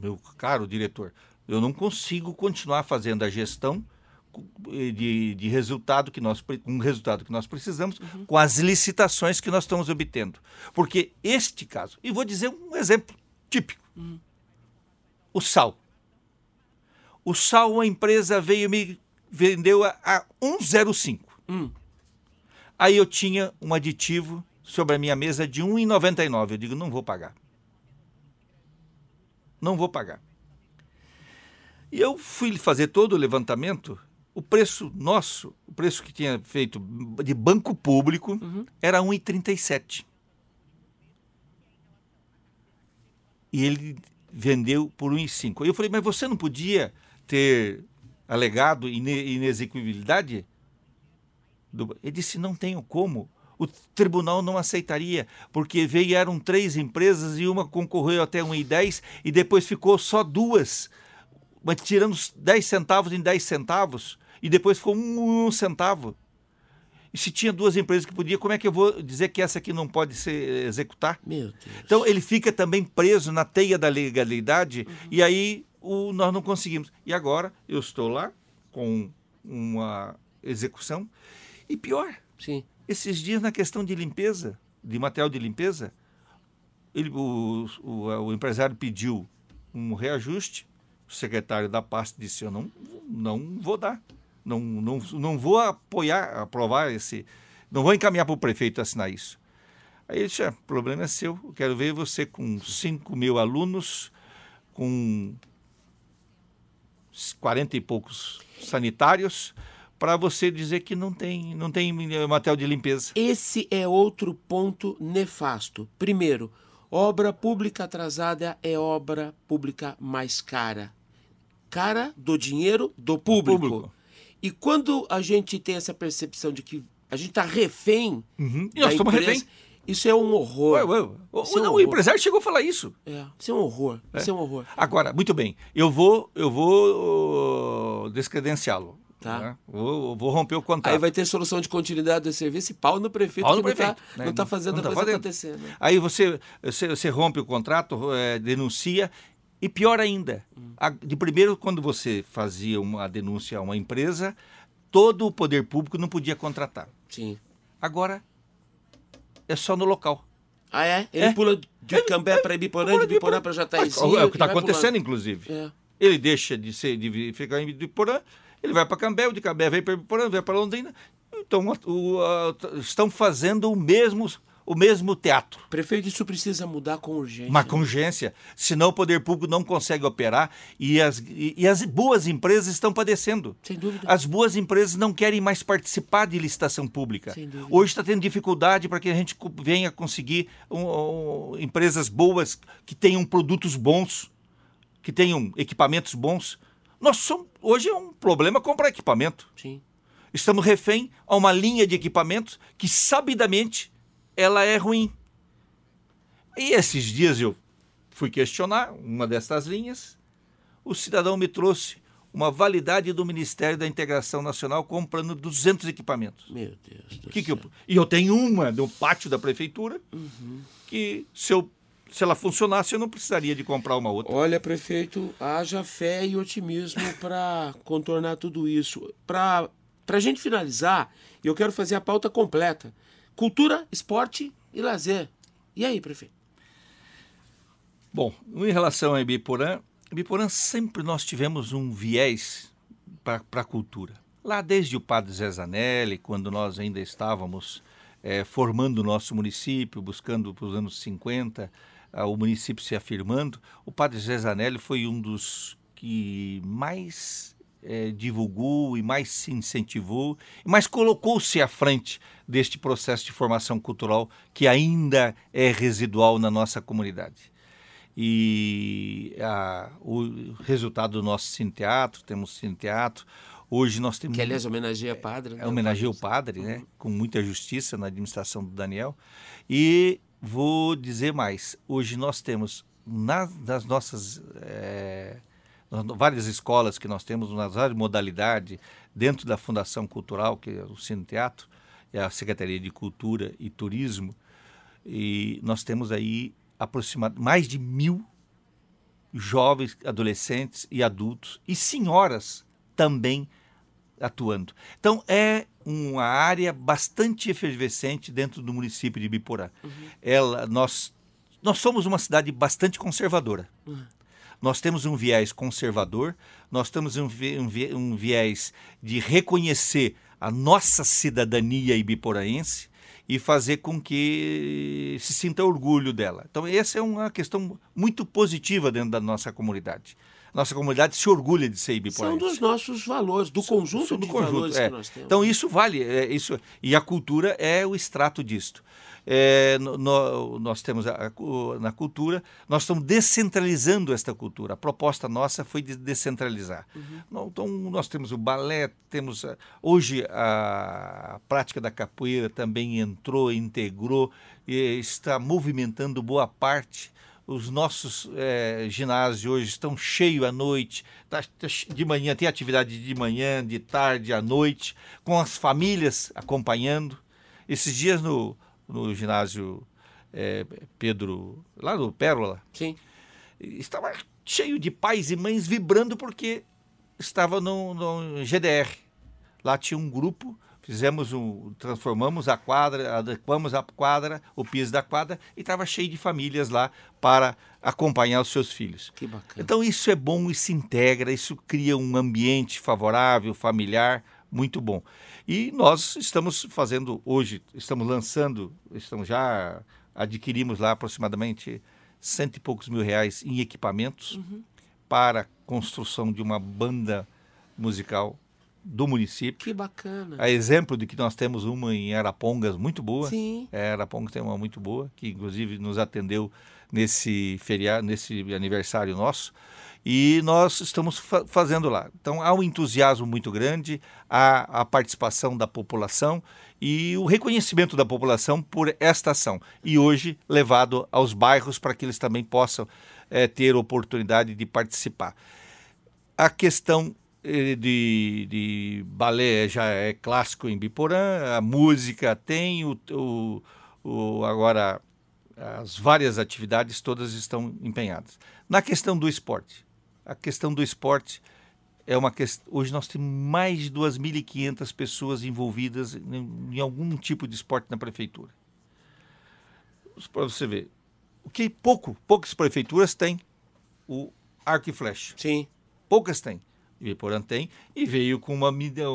meu caro diretor, eu não consigo continuar fazendo a gestão de, de resultado que nós o resultado que nós precisamos com as licitações que nós estamos obtendo. Porque este caso e vou dizer um exemplo típico o sal. O sal a empresa veio me vendeu a, a 1,05. Hum. Aí eu tinha um aditivo sobre a minha mesa de 1,99. Eu digo, não vou pagar. Não vou pagar. E eu fui fazer todo o levantamento. O preço nosso, o preço que tinha feito de banco público, Uhum. era 1,37. E ele vendeu por 1,5. Aí eu falei, mas você não podia ter alegado ine- inexequibilidade? Ele disse, não tenho como. O tribunal não aceitaria, porque vieram três empresas e uma concorreu até 1,10 e depois ficou só duas, mas tirando os 10 centavos em 10 centavos, e depois ficou um, um centavo. E se tinha duas empresas que podiam, como é que eu vou dizer que essa aqui não pode ser executar? Então ele fica também preso na teia da legalidade e aí o, nós não conseguimos. E agora eu estou lá com uma execução e pior, Sim. esses dias na questão de limpeza, de material de limpeza, ele, o, o, o empresário pediu um reajuste, o secretário da pasta disse, eu não, não vou dar, não, não, não vou apoiar, aprovar esse, não vou encaminhar para o prefeito assinar isso. Aí ele disse, "É, o problema é seu, eu quero ver você com 5 mil alunos, com 40 e poucos sanitários, para você dizer que não tem, não tem material de limpeza. Esse é outro ponto nefasto. Primeiro, obra pública atrasada é obra pública mais cara. Cara do dinheiro do público. público. E quando a gente tem essa percepção de que a gente está refém, Uhum. E nós empresa, refém. Isso é um horror. Ué, ué, o, Isso é um não, o horror. empresário chegou a falar isso. É, isso é um horror. Isso é um horror. Agora, muito bem, eu vou, eu vou uh, descredenciá-lo. Tá. né? Vou, vou romper o contrato. Aí vai ter solução de continuidade do serviço e pau no prefeito Pau no que não prefeito, está né? não tá fazendo Não tá a coisa fazendo. acontecer. Né? Aí você, você, você rompe o contrato, eh, denuncia, e pior ainda, Hum. a- de primeiro, quando você fazia uma denúncia a uma empresa, todo o poder público não podia contratar. Sim. Agora, é só no local. Ah, é? Ele É. pula de Cambé para Ibiporã, de Ibiporã para Jataizinho. É o que está acontecendo, inclusive. pulando. É. Ele deixa de ser de ficar em Ibiporã, ele vai para Cambé, de Cambé vem para Ibiporã, vai para Londrina. Então, o- a- estão fazendo o mesmo, o mesmo teatro. Prefeito, isso precisa mudar com urgência. Uma congência, senão o poder público não consegue operar e as, e, e as boas empresas estão padecendo. Sem dúvida. As boas empresas não querem mais participar de licitação pública. Sem dúvida. Hoje está tendo dificuldade para que a gente venha conseguir um, um, empresas boas que tenham produtos bons, que tenham equipamentos bons. Nós somos, hoje é um problema comprar equipamento. Sim. Estamos refém a uma linha de equipamentos que sabidamente ela é ruim. E esses dias eu fui questionar uma dessas linhas. O cidadão me trouxe uma validade do Ministério da Integração Nacional comprando 200 equipamentos. Meu Deus do Que que céu. eu- e eu tenho uma no pátio da prefeitura que se, eu, se ela funcionasse eu não precisaria de comprar uma outra. Olha, prefeito, haja fé e otimismo para contornar tudo isso. Para a gente finalizar, eu quero fazer a pauta completa: cultura, esporte e lazer. E aí, prefeito? Bom, em relação a Ibiporã, Ibiporã sempre nós tivemos um viés para a cultura. Lá desde o padre Zé Zanelli, quando nós ainda estávamos eh, formando o nosso município, buscando para os anos 50 ah, o município se afirmando, o padre Zé Zanelli foi um dos que mais eh, divulgou e mais se incentivou, mais colocou-se à frente deste processo de formação cultural que ainda é residual na nossa comunidade e a, o resultado do nosso Cine Teatro, temos Cine Teatro, hoje nós temos... Que, aliás, homenageia padre. né? É, homenageia o padre, né? Com muita justiça na administração do Daniel. E vou dizer mais. Hoje nós temos nas, nas nossas nas várias escolas que nós temos, nas várias modalidades, dentro da Fundação Cultural, que é o Cine Teatro, e a Secretaria de Cultura e Turismo, e nós temos aí aproximadamente mais de mil jovens, adolescentes e adultos e senhoras também atuando. Então é uma área bastante efervescente dentro do município de Biporã. Ela, nós, nós somos uma cidade bastante conservadora. Nós temos um viés conservador, nós temos um, um, um viés de reconhecer a nossa cidadania ibiporaense e fazer com que se sinta orgulho dela. Então, essa é uma questão muito positiva dentro da nossa comunidade. Nossa comunidade se orgulha de ser ibiporaense. São dos nossos valores, do conjunto São do conjunto, valores é. que nós temos. Então, isso vale. É, isso, e a cultura é o extrato disto é, no, nós temos a, a, na cultura, nós estamos descentralizando esta cultura. A proposta nossa foi de descentralizar. Uhum. Então, nós temos o balé, temos a, hoje a, a, prática da capoeira também entrou, integrou, e está movimentando boa parte os nossos é, ginásios hoje estão cheios à noite, tá, tá, de manhã, tem atividade de manhã, de tarde, à noite, com as famílias acompanhando. Esses dias no, no ginásio é, Pedro, lá no Pérola. Sim. Estava cheio de pais e mães vibrando porque estava no, no GDR. Lá tinha um grupo, fizemos um, transformamos a quadra, adequamos a quadra, o piso da quadra e estava cheio de famílias lá para acompanhar os seus filhos. Que bacana. Então isso é bom, isso integra, isso cria um ambiente favorável, familiar, muito bom. E nós estamos fazendo hoje, estamos lançando, estamos já adquirimos lá aproximadamente cento e poucos mil reais em equipamentos uhum. para construção de uma banda musical do município. Que bacana. A exemplo de que nós temos uma em Arapongas muito boa. Sim. É, Arapongas tem uma muito boa, que inclusive nos atendeu nesse feriado, nesse aniversário nosso e nós estamos fa fazendo lá. Então há um entusiasmo muito grande, há a participação da população e o reconhecimento da população por esta ação. E hoje levado aos bairros para que eles também possam é, ter oportunidade de participar. A questão eh, de, de balé já é clássico em Biporã, a música tem, o, o, o agora as várias atividades todas estão empenhadas. Na questão do esporte, a questão do esporte é uma questão. Hoje nós temos mais de 2.500 pessoas envolvidas em, em, algum tipo de esporte na prefeitura. Para você ver, o que pouco, poucas prefeituras têm o arco e flecha. Sim. Poucas têm. Ibiporã tem e veio com uma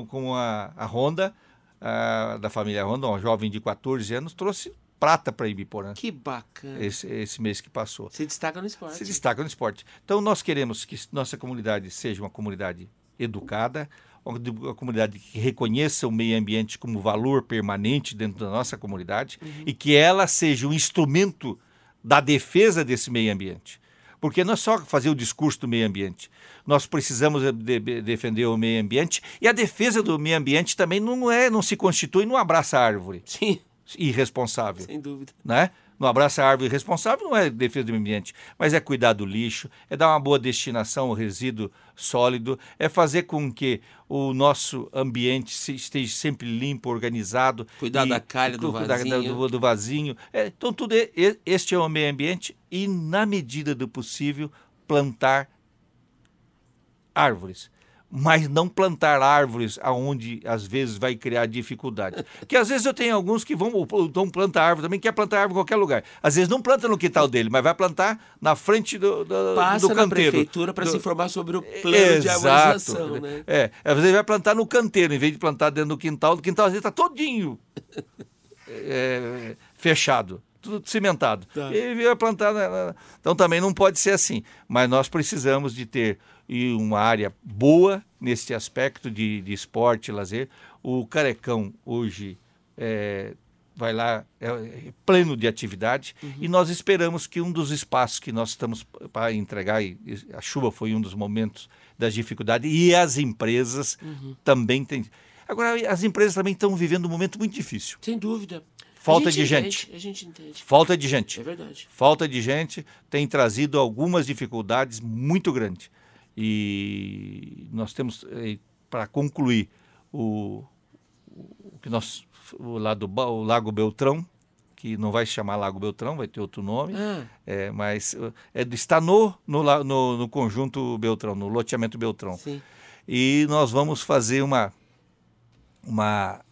com a, a Honda a, da família Honda, uma jovem de 14 anos, trouxe prata para Ibiporã. Que bacana. Esse, esse mês que passou. Se destaca no esporte. Se destaca no esporte. Então nós queremos que nossa comunidade seja uma comunidade educada, uma comunidade que reconheça o meio ambiente como valor permanente dentro da nossa comunidade uhum. e que ela seja um instrumento da defesa desse meio ambiente. Porque não é só fazer o discurso do meio ambiente. Nós precisamos de, de, defender o meio ambiente e a defesa do meio ambiente também não é, não se constitui não abraça árvore. Sim irresponsável. Sem dúvida. Né? No abraço a árvore irresponsável não é defesa do meio ambiente, mas é cuidar do lixo, é dar uma boa destinação ao resíduo sólido, é fazer com que o nosso ambiente esteja sempre limpo, organizado. Cuidar e, da calha do vasinho. Do, do vasinho. É, então, tudo é, este é o meio ambiente e, na medida do possível, plantar árvores mas não plantar árvores aonde às vezes vai criar dificuldade. Porque às vezes eu tenho alguns que vão, vão plantar árvore também, quer plantar árvore em qualquer lugar. Às vezes não planta no quintal dele, mas vai plantar na frente do, do, Passa do canteiro. na prefeitura para do... se informar sobre o plano Exato. de arborização. Né? É, às vezes vai plantar no canteiro, em vez de plantar dentro do quintal, o quintal às vezes está todinho é, fechado tudo cimentado. Tá. E vai plantar. Então também não pode ser assim. Mas nós precisamos de ter e uma área boa nesse aspecto de, de esporte e lazer. O Carecão hoje é, vai lá é, é pleno de atividade uhum. e nós esperamos que um dos espaços que nós estamos para entregar, e a chuva foi um dos momentos das dificuldades, e as empresas uhum. também têm. Agora, as empresas também estão vivendo um momento muito difícil. Sem dúvida. Falta de entende, gente. A gente entende. Falta de gente. É verdade. Falta de gente tem trazido algumas dificuldades muito grandes. E nós temos, eh, para concluir, o, o que nós, o, lado, o Lago Beltrão, que não vai se chamar Lago Beltrão, vai ter outro nome, ah. é, mas é, está no, no, no, no, conjunto Beltrão, no loteamento Beltrão. Sim. E nós vamos fazer uma, uma,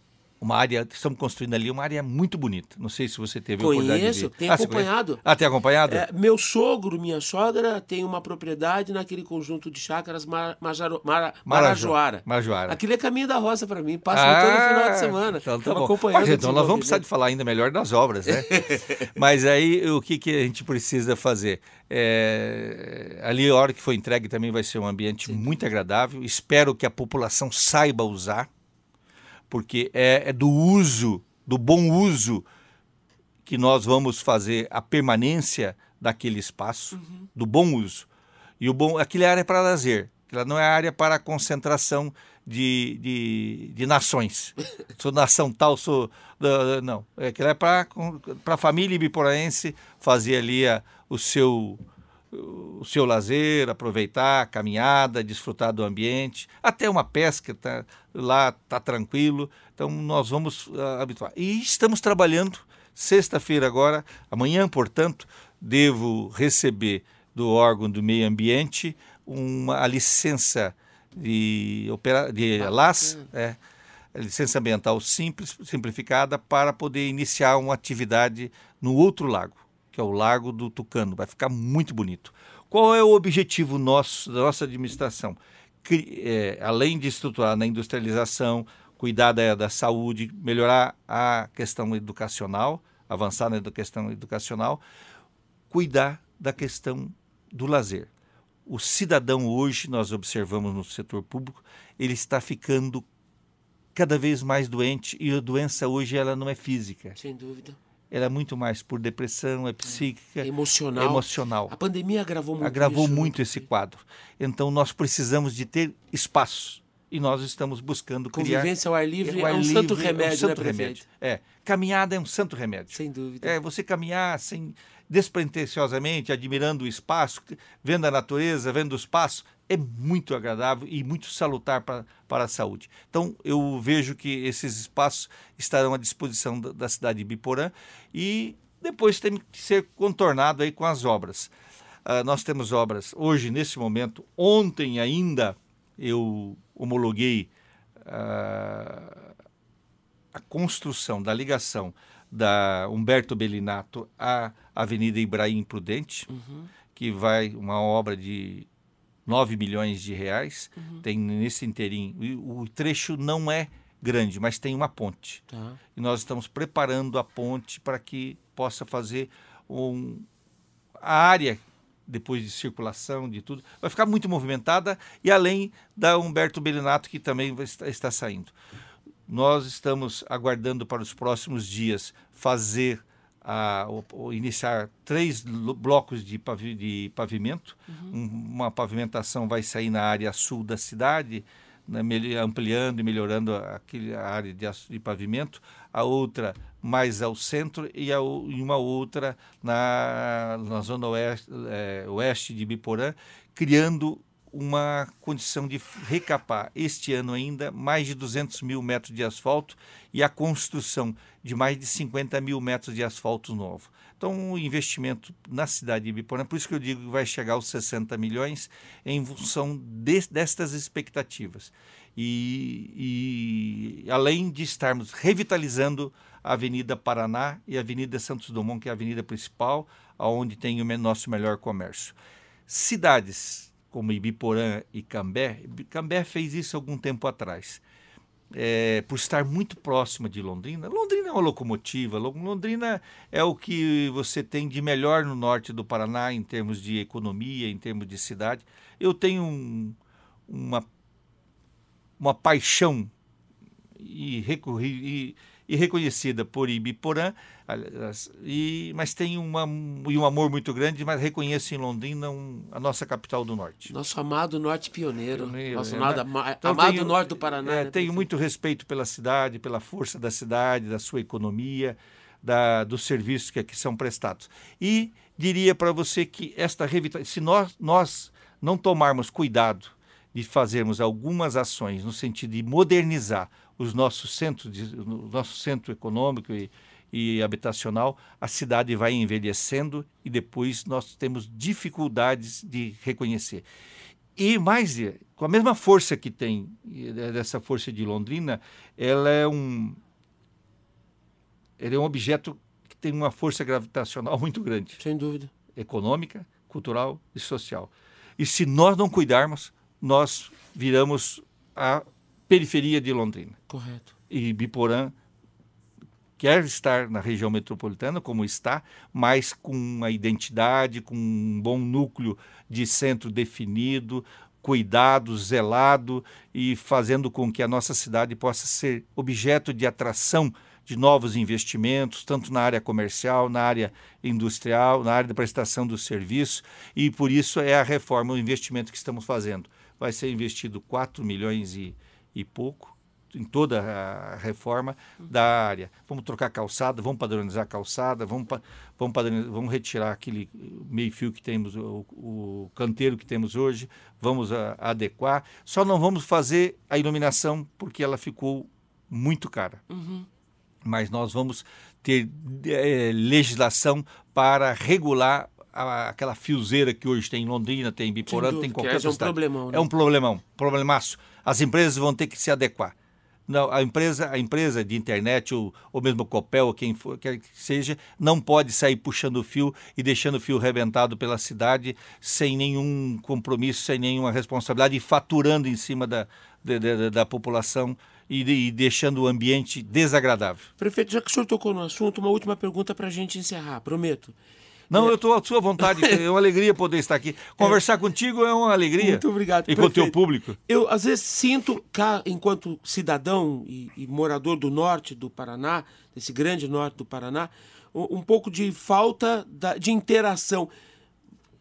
uma área, estamos construindo ali uma área muito bonita. Não sei se você teve Conheço, oportunidade de ver. tenho ah, acompanhado. Ah, tem acompanhado? É, meu sogro, minha sogra, tem uma propriedade naquele conjunto de chácaras Mar, Majaro, Mar, Marajoara. Marajoara. Aquilo é caminho da roça para mim. Passo ah, todo final de semana. Então, tá bom. acompanhando. Mas, então nós vamos precisar de falar ainda melhor das obras, né? (laughs) Mas aí o que, que a gente precisa fazer? É, ali a hora que foi entregue também vai ser um ambiente Sim. muito agradável. Espero que a população saiba usar porque é, é do uso, do bom uso, que nós vamos fazer a permanência daquele espaço, uhum. do bom uso. E o bom, aquela área é para lazer, aquela não é área para concentração de, de, de nações. (laughs) sou nação tal, sou. Não. Aquela é para a família ibiporaense fazer ali a, o seu o seu lazer, aproveitar a caminhada, desfrutar do ambiente, até uma pesca, tá, lá está tranquilo. Então nós vamos uh, habituar. E estamos trabalhando sexta-feira agora, amanhã, portanto, devo receber do órgão do meio ambiente uma a licença de, opera, de LAS, é, licença ambiental simples, simplificada, para poder iniciar uma atividade no outro lago que é o Lago do Tucano. Vai ficar muito bonito. Qual é o objetivo nosso, da nossa administração? É, além de estruturar na industrialização, cuidar da, da saúde, melhorar a questão educacional, avançar na questão educacional, cuidar da questão do lazer. O cidadão hoje, nós observamos no setor público, ele está ficando cada vez mais doente e a doença hoje ela não é física. Sem dúvida ela é muito mais por depressão, é psíquica, é emocional. emocional. A pandemia agravou muito agravou isso, né? muito esse quadro. Então nós precisamos de ter espaço e nós estamos buscando criar convivência ao ar livre é, ar é um livre, santo remédio, é um santo né, remédio. É, caminhada é um santo remédio. Sem dúvida. É você caminhar sem despretensiosamente, admirando o espaço, vendo a natureza, vendo o espaço, é muito agradável e muito salutar para, para a saúde. Então, eu vejo que esses espaços estarão à disposição da, da cidade de Biporã e depois tem que ser contornado aí com as obras. Uh, nós temos obras hoje, nesse momento, ontem ainda eu homologuei uh, a construção da ligação da Humberto Belinato à Avenida Ibrahim Prudente, uhum. que vai uma obra de 9 milhões de reais. Uhum. Tem nesse inteirinho. O, trecho não é grande, mas tem uma ponte. Tá. E nós estamos preparando a ponte para que possa fazer um, a área depois de circulação, de tudo, vai ficar muito movimentada e além da Humberto Belinato que também está, está saindo. Nós estamos aguardando para os próximos dias fazer a, iniciar três blocos de, pavi, de pavimento. Uhum. uma pavimentação vai sair na área sul da cidade, né, ampliando e melhorando aquele, a área de, de, pavimento. A outra mais ao centro e, a, e uma outra na, na zona oeste, é, oeste de Biporã, criando uma condição de recapar este ano ainda mais de 200 mil metros de asfalto e a construção de mais de 50 mil metros de asfalto novo. Então, o investimento na cidade de Ibiporã, por isso que eu digo que vai chegar aos 60 milhões em função de, destas expectativas. E, e, além de estarmos revitalizando a Avenida Paraná e a Avenida Santos Dumont, que é a avenida principal, onde tem o nosso melhor comércio. Cidades como Ibiporã e Cambé, Cambé fez isso algum tempo atrás. É, por estar muito próxima de Londrina. Londrina é uma locomotiva, Londrina é o que você tem de melhor no norte do Paraná em termos de economia, em termos de cidade. Eu tenho um, uma, uma paixão e, reconhecida por Ibiporã, e, mas tem uma, um amor muito grande, mas reconheço em Londrina um, a nossa capital do norte. Nosso amado norte pioneiro. pioneiro nosso é, amado, né? então, amado tenho, norte do Paraná. É, né? Tenho muito respeito pela cidade, pela força da cidade, da sua economia, da, dos serviços que aqui são prestados. E diria para você que esta revitalização, se nós, nós não tomarmos cuidado de fazermos algumas ações no sentido de modernizar os nossos centros, de, o nosso centro econômico e, e habitacional, a cidade vai envelhecendo e depois nós temos dificuldades de reconhecer. E mais, com a mesma força que tem, dessa força de Londrina, ela é um, Ele é um objeto que tem uma força gravitacional muito grande. Sem dúvida. Econômica, cultural e social. E se nós não cuidarmos, nós viramos a periferia de Londrina. Correto. E Biporã quer estar na região metropolitana, como está, mas com uma identidade, com um bom núcleo de centro definido, cuidado, zelado e fazendo com que a nossa cidade possa ser objeto de atração de novos investimentos, tanto na área comercial, na área industrial, na área da prestação do serviço, e por isso é a reforma, o investimento que estamos fazendo. Vai ser investido 4 milhões e, e pouco em toda a reforma da área. Vamos trocar calçada, vamos padronizar a calçada, vamos, vamos, vamos retirar aquele meio-fio que temos, o, o, canteiro que temos hoje, vamos a, adequar. Só não vamos fazer a iluminação porque ela ficou muito cara. Uhum. Mas nós vamos ter é, legislação para regular a, aquela fiozeira que hoje tem em Londrina, tem em Biporã, tem em qualquer é um problemão. Né? É um problemão, problemaço. As empresas vão ter que se adequar. Não, a empresa, a empresa de internet, ou, ou mesmo Copel, quem for, quer que seja, não pode sair puxando o fio e deixando o fio rebentado pela cidade sem nenhum compromisso, sem nenhuma responsabilidade e faturando em cima da, da, da, população e, e, deixando o ambiente desagradável. Prefeito, já que o senhor tocou no assunto, uma última pergunta para a gente encerrar, prometo. Não, eu estou à sua vontade. É uma alegria poder estar aqui. (laughs) Conversar é. contigo é uma alegria. Muito obrigado. E com o teu público. Eu, às vezes, sinto, cá, enquanto cidadão e, e, morador do norte do Paraná, desse grande norte do Paraná, um, um pouco de falta da, de interação.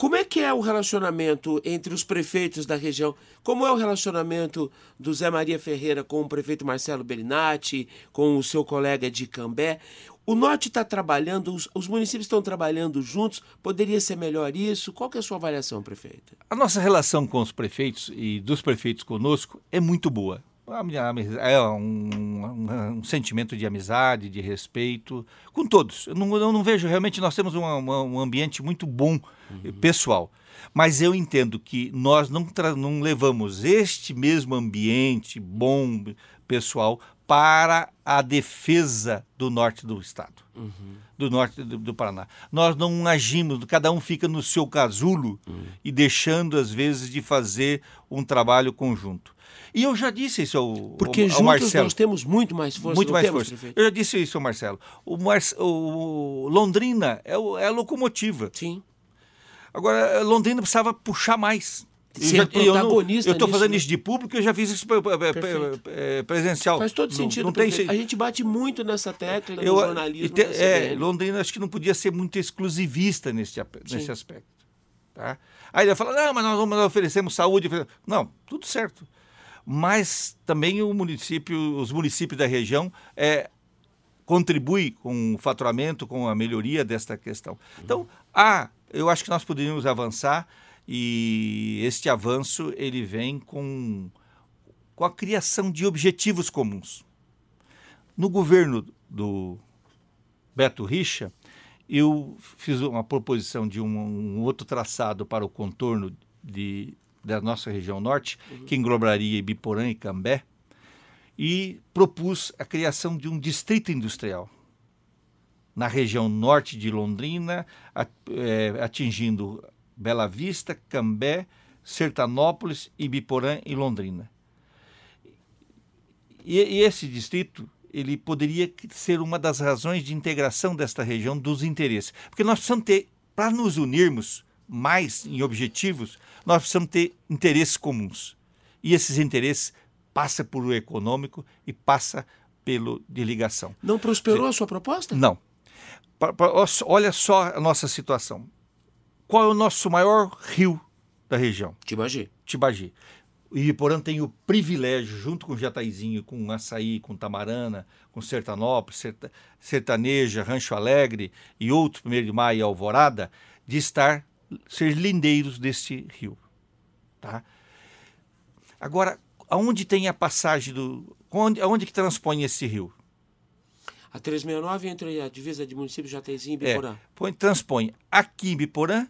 Como é que é o relacionamento entre os prefeitos da região? Como é o relacionamento do Zé Maria Ferreira com o prefeito Marcelo Bellinati, com o seu colega de Cambé? O Norte está trabalhando, os, os, municípios estão trabalhando juntos, poderia ser melhor isso? Qual que é a sua avaliação, prefeita? A nossa relação com os prefeitos e dos prefeitos conosco é muito boa. É um, um, um sentimento de amizade, de respeito, com todos. Eu não, eu não vejo, realmente, nós temos uma, um ambiente muito bom, uhum. pessoal. Mas eu entendo que nós não, não levamos este mesmo ambiente bom, pessoal, para a defesa do norte do estado, uhum. do norte do, do, Paraná. Nós não agimos, cada um fica no seu casulo uhum. e deixando, às vezes, de fazer um trabalho conjunto. E eu já disse isso ao, Porque ao, ao Marcelo. nós temos muito mais força. Muito mais força. Prefeito? Eu já disse isso ao Marcelo. O, o Londrina é, o, é a locomotiva. Sim. Agora, Londrina precisava puxar mais ser eu, protagonista Eu estou fazendo né? isso de público, eu já fiz isso presencial. Faz todo sentido. Não, tem... A gente bate muito nessa tecla eu, no jornalismo. É, Londrina acho que não podia ser muito exclusivista nesse, nesse aspecto. Tá? Aí ele fala, não, mas nós, nós oferecemos saúde. Não, tudo certo. Mas também o município, os municípios da região é, contribuem com o faturamento, com a melhoria desta questão. Então, há, eu acho que nós poderíamos avançar e este avanço ele vem com, com a criação de objetivos comuns. No governo do Beto Richa, eu fiz uma proposição de um, um outro traçado para o contorno de, da nossa região norte, uhum. que englobaria Ibiporã e Cambé, e propus a criação de um distrito industrial na região norte de Londrina, é, atingindo Bela Vista, Cambé, Sertanópolis, Ibiporã e Londrina. E, e esse distrito ele poderia ser uma das razões de integração desta região dos interesses. Porque nós precisamos ter, para nos unirmos mais em objetivos, nós precisamos ter interesses comuns. E esses interesses passam por o econômico e passa pelo de ligação. Não prosperou a sua proposta? Não. Olha só a nossa situação. Qual é o nosso maior rio da região? Tibagi. Tibagi. O Ibiporã tem o privilégio, junto com Jataizinho, com Açaí, com Tamarana, com Sertanópolis, Sertaneja, Rancho Alegre e outros, 1 de Maio e Alvorada, de estar, ser lindeiros deste rio. Tá? Agora, aonde tem a passagem do... Onde, aonde que transpõe esse rio? A 369 entre a divisa de município Jataizinho e Biporã. É, transpõe aqui em Biporã,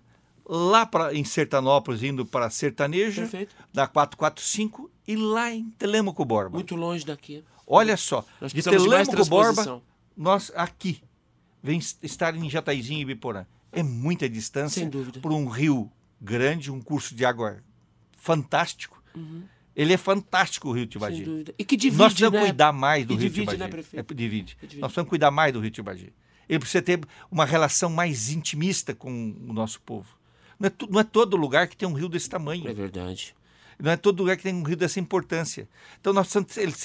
lá pra, em Sertanópolis, indo para Sertaneja, Perfeito. da 445, e lá em Telêmaco Borba. Muito longe daqui. Olha só, de Telêmaco Borba nós aqui, vem estar em Jataizinho e Biporã. É muita distância Sem dúvida. por um rio grande, um curso de água fantástico. Uhum. Ele é fantástico, o Rio Sem Tibagi. dúvida. E que divide, Nós precisamos né? cuidar mais do E Rio divide, Tibagi. né, prefeito? É, divide. Divide. Nós precisamos cuidar mais do Rio Tibagi. Ele precisa ter uma relação mais intimista com o nosso povo. Não é, não é todo lugar que tem um rio desse tamanho. É verdade. Não é todo lugar que tem um rio dessa importância. Então nós,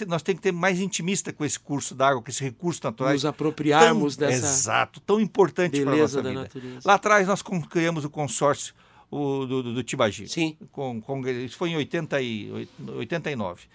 nós temos que ter mais intimista com esse curso d'água, com esse recurso natural. Nos apropriarmos tão, dessa Exato, tão importante para a nossa da vida. natureza. Lá atrás nós criamos o consórcio o, do, do, do Tibagi. Sim. Com, com, isso foi em 80 e, 89.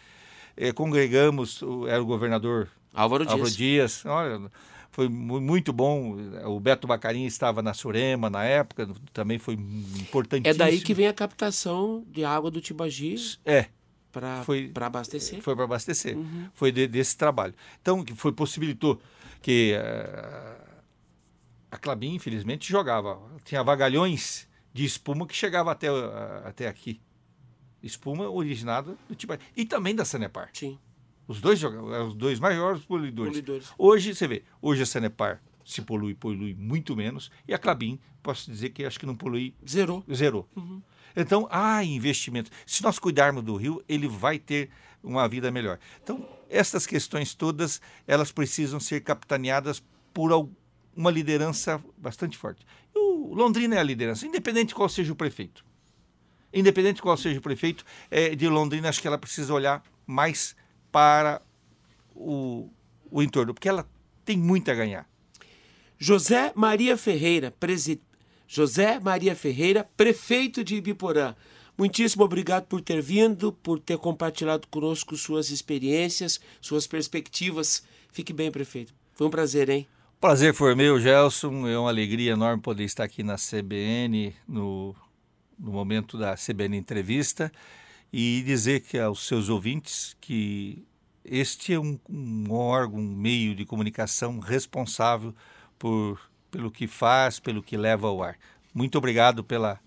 Eh, congregamos, era o governador Álvaro Dias. Álvaro Dias. Olha, foi mu- muito bom. O Beto Bacarin estava na Surema na época, também foi importantíssimo. É daí que vem a captação de água do Tibagi É, para abastecer. foi para abastecer. Uhum. Foi de- desse trabalho. Então, que foi possibilitou que eh, a Clabin, infelizmente, jogava. Tinha vagalhões de espuma que chegava até, eh, até aqui. Espuma originada do Tibagi. E também da Sanepar. Sim. Os dois eram os dois maiores poluidores. Polidores. Hoje, você vê, hoje a Sanepar se polui, polui muito menos, e a Clabin, posso dizer que acho que não polui, Zerou. zerou. Então, há investimento. Se nós cuidarmos do rio, ele vai ter uma vida melhor. Então, essas questões todas, elas precisam ser capitaneadas por uma liderança bastante forte. O Londrina é a liderança, independente de qual seja o prefeito. Independente de qual seja o prefeito, é, de Londrina, acho que ela precisa olhar mais para o, o entorno, porque ela tem muito a ganhar. José Maria Ferreira. José Maria Ferreira, prefeito de Ibiporã. Muitíssimo obrigado por ter vindo, por ter compartilhado conosco suas experiências, suas perspectivas. Fique bem, prefeito. Foi um prazer, hein? Prazer foi meu, Gelson. É uma alegria enorme poder estar aqui na CBN, no, no momento da CBN Entrevista, e dizer que aos seus ouvintes que este é um, um órgão, um meio de comunicação responsável por, pelo que faz, pelo que leva ao ar. Muito obrigado pela,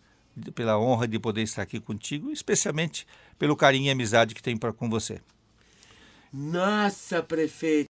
pela honra de poder estar aqui contigo, especialmente pelo carinho e amizade que tenho pra, com você. Nossa, prefeito.